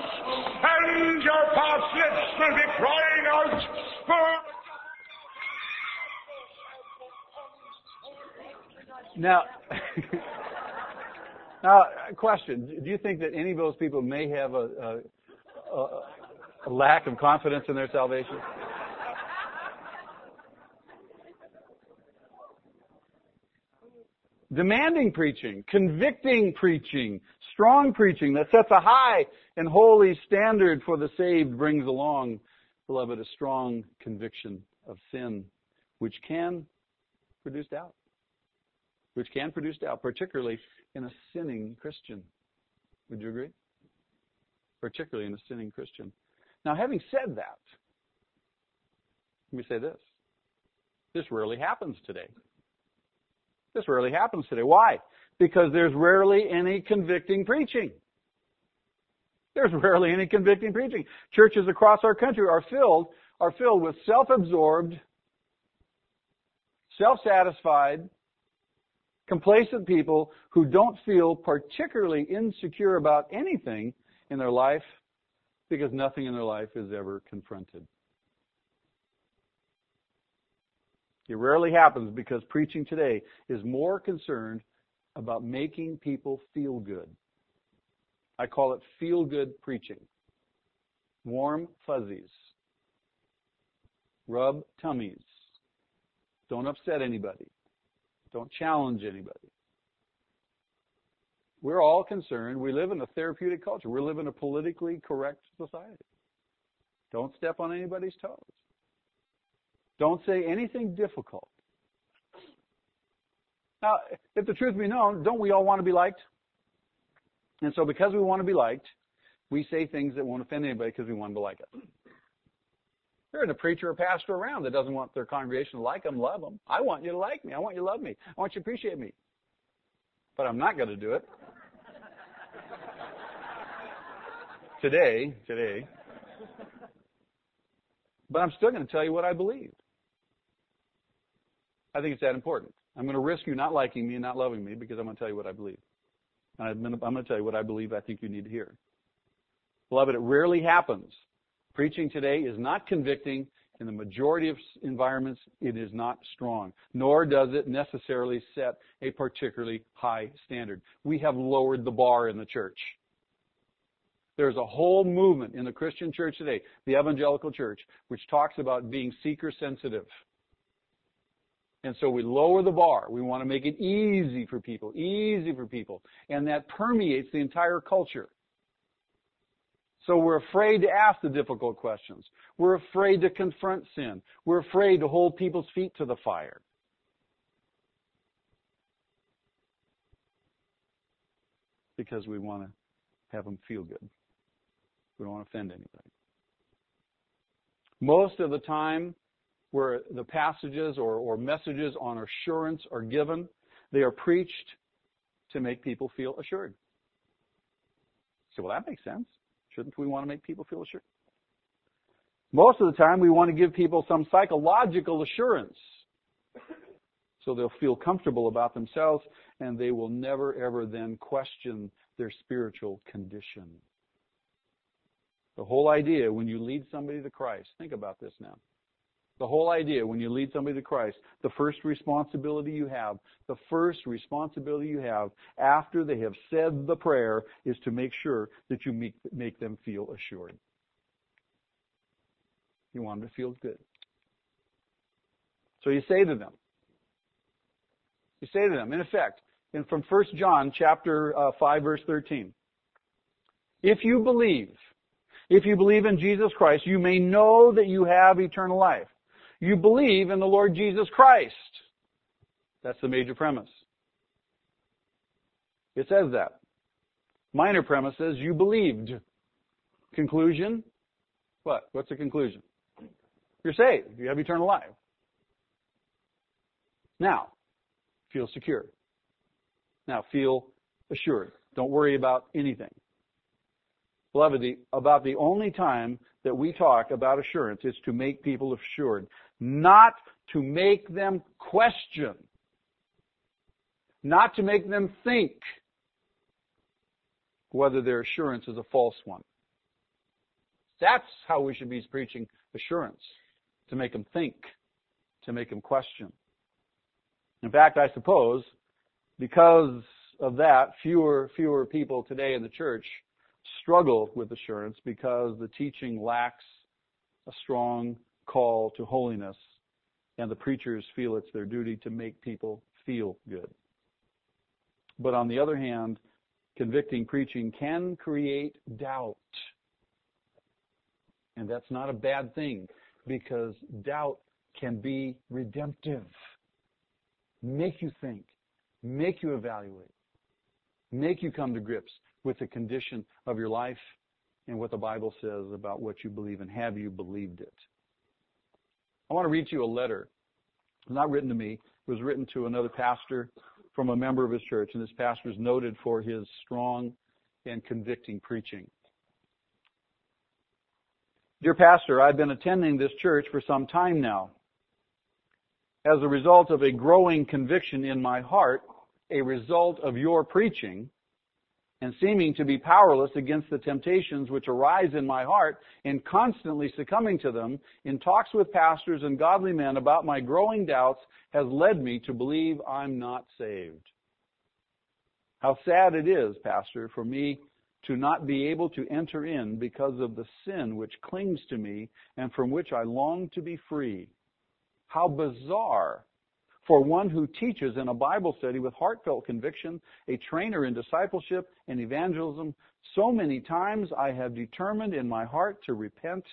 And your parched lips will be crying out for... Now, now, question: Do you think that any of those people may have a, a, a lack of confidence in their salvation? Demanding preaching, convicting preaching, strong preaching that sets a high and holy standard for the saved brings along, beloved, a strong conviction of sin, which can produce doubt which can produce doubt, particularly in a sinning Christian. Would you agree? Particularly in a sinning Christian. Now, having said that, let me say this. This rarely happens today. This rarely happens today. Why? Because there's rarely any convicting preaching. There's rarely any convicting preaching. Churches across our country are filled are filled with self-absorbed, self-satisfied, complacent people who don't feel particularly insecure about anything in their life because nothing in their life is ever confronted. It rarely happens because preaching today is more concerned about making people feel good. I call it feel good preaching. Warm fuzzies. Rub tummies. Don't upset anybody. Don't challenge anybody. We're all concerned. We live in a therapeutic culture. We live in a politically correct society. Don't step on anybody's toes. Don't say anything difficult. Now, if the truth be known, don't we all want to be liked? And so because we want to be liked, we say things that won't offend anybody because we want to like us. There isn't a preacher or pastor around that doesn't want their congregation to like them, love them. I want you to like me. I want you to love me. I want you to appreciate me. But I'm not going to do it. today, today. But I'm still going to tell you what I believe. I think it's that important. I'm going to risk you not liking me and not loving me because I'm going to tell you what I believe. And I'm going to, tell you what I believe I think you need to hear. Beloved, it rarely happens Preaching today is not convicting. In the majority of environments, it is not strong, nor does it necessarily set a particularly high standard. We have lowered the bar in the church. There's a whole movement in the Christian church today, the evangelical church, which talks about being seeker sensitive. And so we lower the bar. We want to make it easy for people, easy for people. And that permeates the entire culture. So we're afraid to ask the difficult questions. We're afraid to confront sin. We're afraid to hold people's feet to the fire. Because we want to have them feel good. We don't want to offend anybody. Most of the time, where the passages or, or messages on assurance are given, they are preached to make people feel assured. So, well, that makes sense. Shouldn't we want to make people feel assured? Most of the time, we want to give people some psychological assurance so they'll feel comfortable about themselves and they will never ever then question their spiritual condition. The whole idea when you lead somebody to Christ, think about this now. The whole idea when you lead somebody to Christ, the first responsibility you have, the first responsibility you have after they have said the prayer is to make sure that you make, make them feel assured. You want them to feel good. So you say to them, you say to them, in effect, and from 1 John chapter uh, 5 verse 13, if you believe, if you believe in Jesus Christ, you may know that you have eternal life. You believe in the Lord Jesus Christ. That's the major premise. It says that. Minor premise is you believed. Conclusion? What? What's the conclusion? You're saved. You have eternal life. Now, feel secure. Now, feel assured. Don't worry about anything. Beloved, the, about the only time that we talk about assurance is to make people assured, not to make them question, not to make them think whether their assurance is a false one. That's how we should be preaching assurance, to make them think, to make them question. In fact, I suppose because of that, fewer fewer people today in the church struggle with assurance because the teaching lacks a strong call to holiness, and the preachers feel it's their duty to make people feel good. But on the other hand, convicting preaching can create doubt. And that's not a bad thing because doubt can be redemptive make you think, make you evaluate, make you come to grips with the condition of your life and what the Bible says about what you believe and have you believed it. I want to read you a letter. It's Not written to me. It was written to another pastor from a member of his church, and this pastor is noted for his strong and convicting preaching. Dear Pastor, I've been attending this church for some time now as a result of a growing conviction in my heart, a result of your preaching, and seeming to be powerless against the temptations which arise in my heart, and constantly succumbing to them, in talks with pastors and godly men about my growing doubts, has led me to believe I'm not saved. How sad it is, Pastor, for me to not be able to enter in because of the sin which clings to me and from which I long to be free. How bizarre for one who teaches in a Bible study with heartfelt conviction, a trainer in discipleship and evangelism. So many times I have determined in my heart to repent,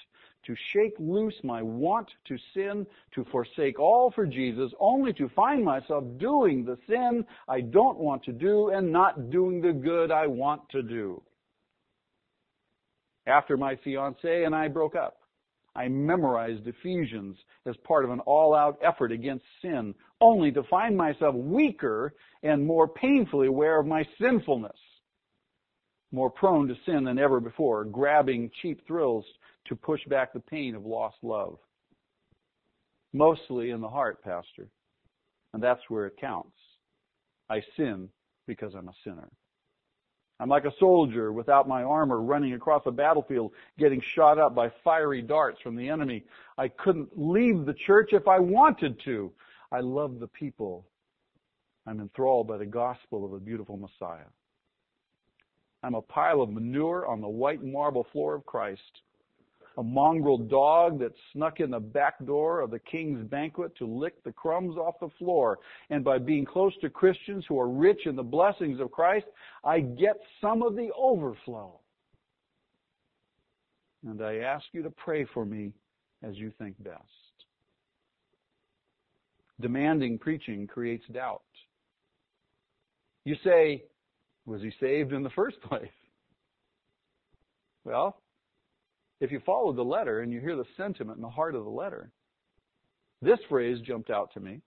to shake loose my want to sin, to forsake all for Jesus, only to find myself doing the sin I don't want to do and not doing the good I want to do. After my fiance and I broke up, I memorized Ephesians as part of an all-out effort against sin, only to find myself weaker and more painfully aware of my sinfulness. More prone to sin than ever before, grabbing cheap thrills to push back the pain of lost love. Mostly in the heart, Pastor. And that's where it counts. I sin because I'm a sinner. I'm like a soldier without my armor running across a battlefield getting shot up by fiery darts from the enemy. I couldn't leave the church if I wanted to. I love the people. I'm enthralled by the gospel of the beautiful Messiah. I'm a pile of manure on the white marble floor of Christ a mongrel dog that snuck in the back door of the king's banquet to lick the crumbs off the floor. And by being close to Christians who are rich in the blessings of Christ, I get some of the overflow. And I ask you to pray for me as you think best. Demanding preaching creates doubt. You say, was he saved in the first place? Well, if you follow the letter and you hear the sentiment in the heart of the letter, this phrase jumped out to me.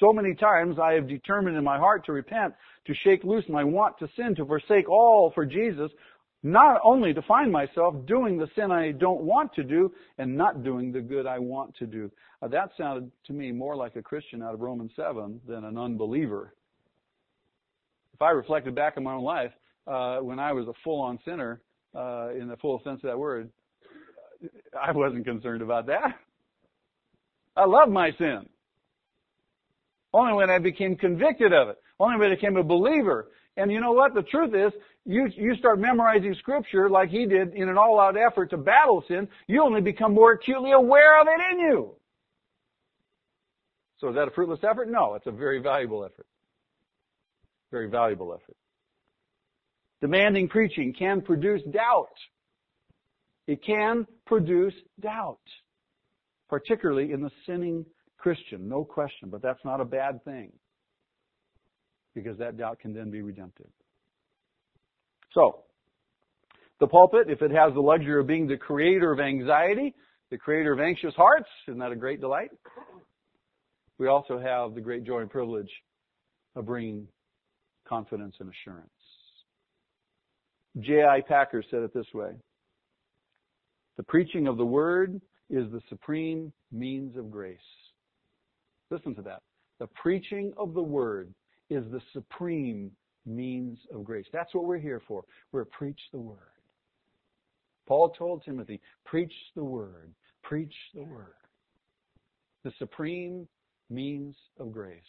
So many times I have determined in my heart to repent, to shake loose my want to sin, to forsake all for Jesus, Not only to find myself doing the sin I don't want to do and not doing the good I want to do. Uh, that sounded to me more like a Christian out of Romans 7 than an unbeliever. If I reflected back on my own life, uh, when I was a full-on sinner, uh, in the full sense of that word, I wasn't concerned about that. I love my sin. Only when I became convicted of it. Only when I became a believer. And you know what? The truth is, you, you start memorizing scripture like he did in an all-out effort to battle sin, you only become more acutely aware of it in you. So is that a fruitless effort? No, it's a very valuable effort. Very valuable effort. Demanding preaching can produce doubt. It can produce doubt, particularly in the sinning Christian, no question, but that's not a bad thing because that doubt can then be redemptive. So, the pulpit, if it has the luxury of being the creator of anxiety, the creator of anxious hearts, isn't that a great delight? We also have the great joy and privilege of bringing confidence and assurance. J.I. Packer said it this way. The preaching of the word is the supreme means of grace. Listen to that. The preaching of the word is the supreme means of grace. That's what we're here for. We're preach the word. Paul told Timothy, preach the word. Preach the word. The supreme means of grace.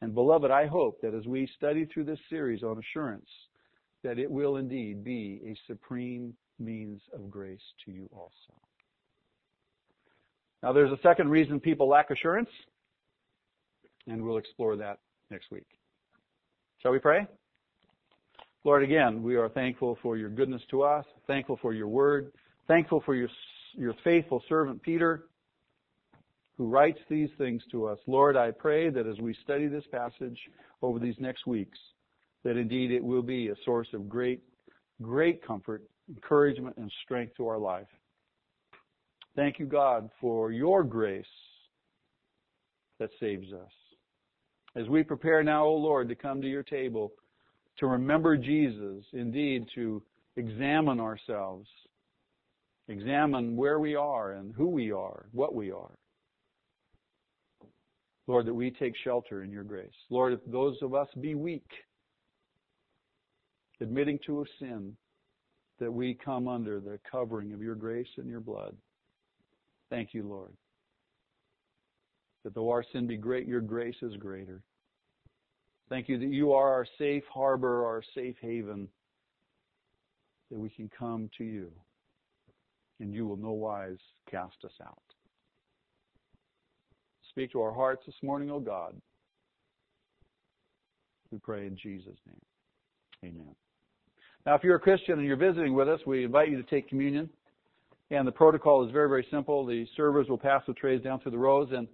And beloved, I hope that as we study through this series on assurance, that it will indeed be a supreme means of grace to you also. Now there's a second reason people lack assurance, and we'll explore that next week. Shall we pray? Lord, again, we are thankful for your goodness to us, thankful for your word, thankful for your, your faithful servant Peter, who writes these things to us. Lord, I pray that as we study this passage over these next weeks, that indeed it will be a source of great, great comfort, encouragement, and strength to our life. Thank you, God, for your grace that saves us. As we prepare now, O oh Lord, to come to your table, to remember Jesus, indeed to examine ourselves, examine where we are and who we are, what we are. Lord, that we take shelter in your grace. Lord, if those of us be weak, admitting to a sin, that we come under the covering of your grace and your blood. Thank you, Lord. That though our sin be great, your grace is greater. Thank you that you are our safe harbor, our safe haven, that we can come to you, and you will no wise cast us out. Speak to our hearts this morning, O God. We pray in Jesus' name. Amen. Now, if you're a Christian and you're visiting with us, we invite you to take communion. And the protocol is very, very simple. The servers will pass the trays down through the rows, and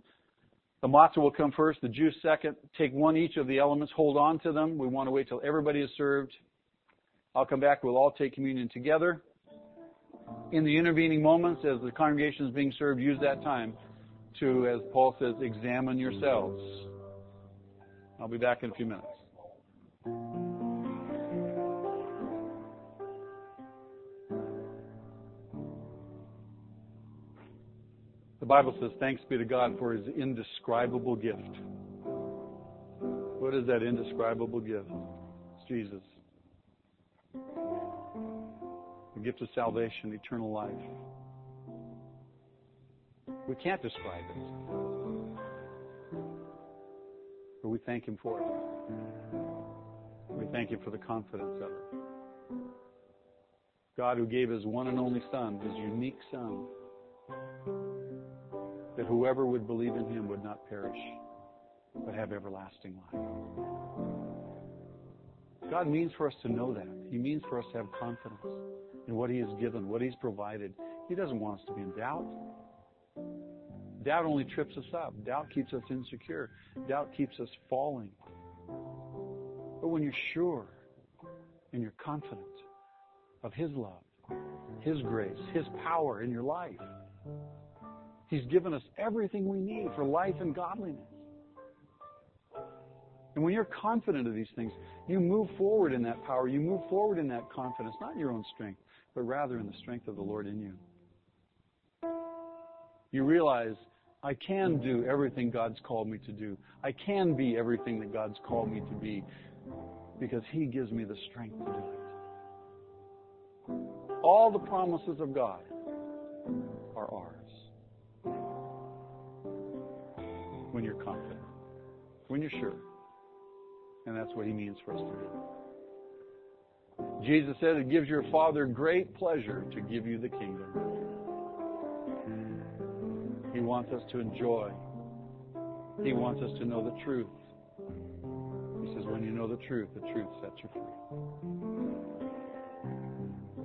the matzah will come first, the juice second. Take one each of the elements, hold on to them. We want to wait till everybody is served. I'll come back. We'll all take communion together. In the intervening moments, as the congregation is being served, use that time to, as Paul says, examine yourselves. I'll be back in a few minutes. Bible says, Thanks be to God for his indescribable gift. What is that indescribable gift? It's Jesus. The gift of salvation, eternal life. We can't describe it. But we thank Him for it. We thank Him for the confidence of it. God who gave His one and only Son, His unique Son, that whoever would believe in Him would not perish, but have everlasting life. God means for us to know that. He means for us to have confidence in what He has given, what He's provided. He doesn't want us to be in doubt. Doubt only trips us up. Doubt keeps us insecure. Doubt keeps us falling. But when you're sure and you're confident of His love, His grace, His power in your life, He's given us everything we need for life and godliness. And when you're confident of these things, you move forward in that power. You move forward in that confidence, not in your own strength, but rather in the strength of the Lord in you. You realize, I can do everything God's called me to do. I can be everything that God's called me to be because He gives me the strength to do it. All the promises of God are ours when you're confident, when you're sure. And that's what He means for us to do. Jesus said it gives your Father great pleasure to give you the kingdom. He wants us to enjoy. He wants us to know the truth. He says, when you know the truth, the truth sets you free.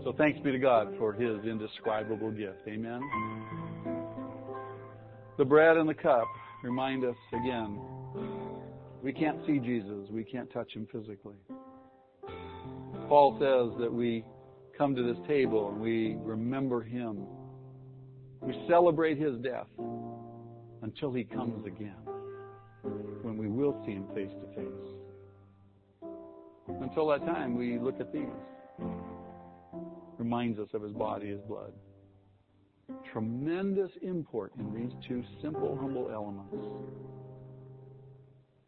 So thanks be to God for His indescribable gift. Amen. The bread and the cup remind us again we can't see Jesus, we can't touch Him physically. Paul says that we come to this table and we remember Him we celebrate his death until he comes again, when we will see him face to face. Until that time, we look at these. Reminds us of his body, his blood. Tremendous import in these two simple, humble elements.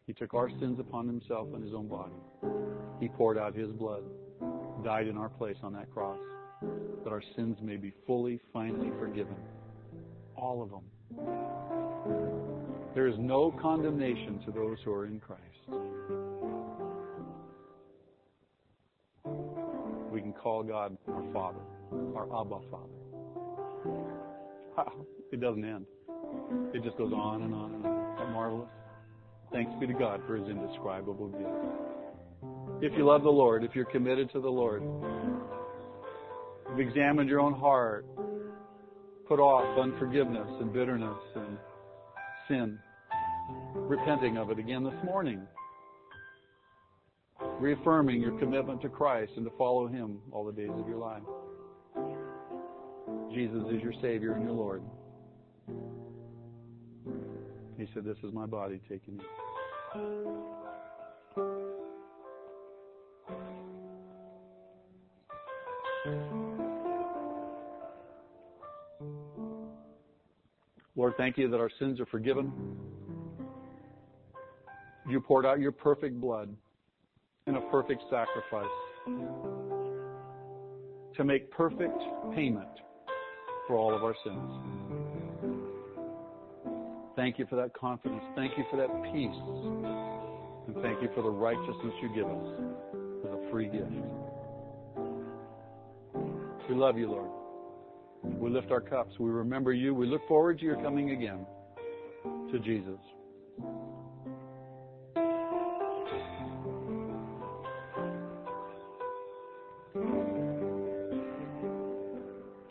He took our sins upon himself in his own body. He poured out his blood, died in our place on that cross, that our sins may be fully, finally forgiven all of them. There is no condemnation to those who are in Christ. We can call God our Father, our Abba Father. It doesn't end. It just goes on and on and on. Marvelous? Thanks be to God for his indescribable gift. If you love the Lord, if you're committed to the Lord, you've examined your own heart, put off unforgiveness and bitterness and sin, repenting of it again this morning, reaffirming your commitment to Christ and to follow Him all the days of your life. Jesus is your Savior and your Lord. He said, This is my body taken Lord, thank you that our sins are forgiven. You poured out your perfect blood in a perfect sacrifice to make perfect payment for all of our sins. Thank you for that confidence. Thank you for that peace. And thank you for the righteousness you give us as a free gift. We love you, Lord. We lift our cups. We remember you. We look forward to your coming again to Jesus.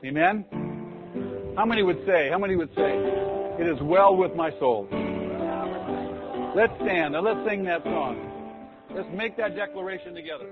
Amen? How many would say, how many would say, it is well with my soul? Let's stand and let's sing that song. Let's make that declaration together.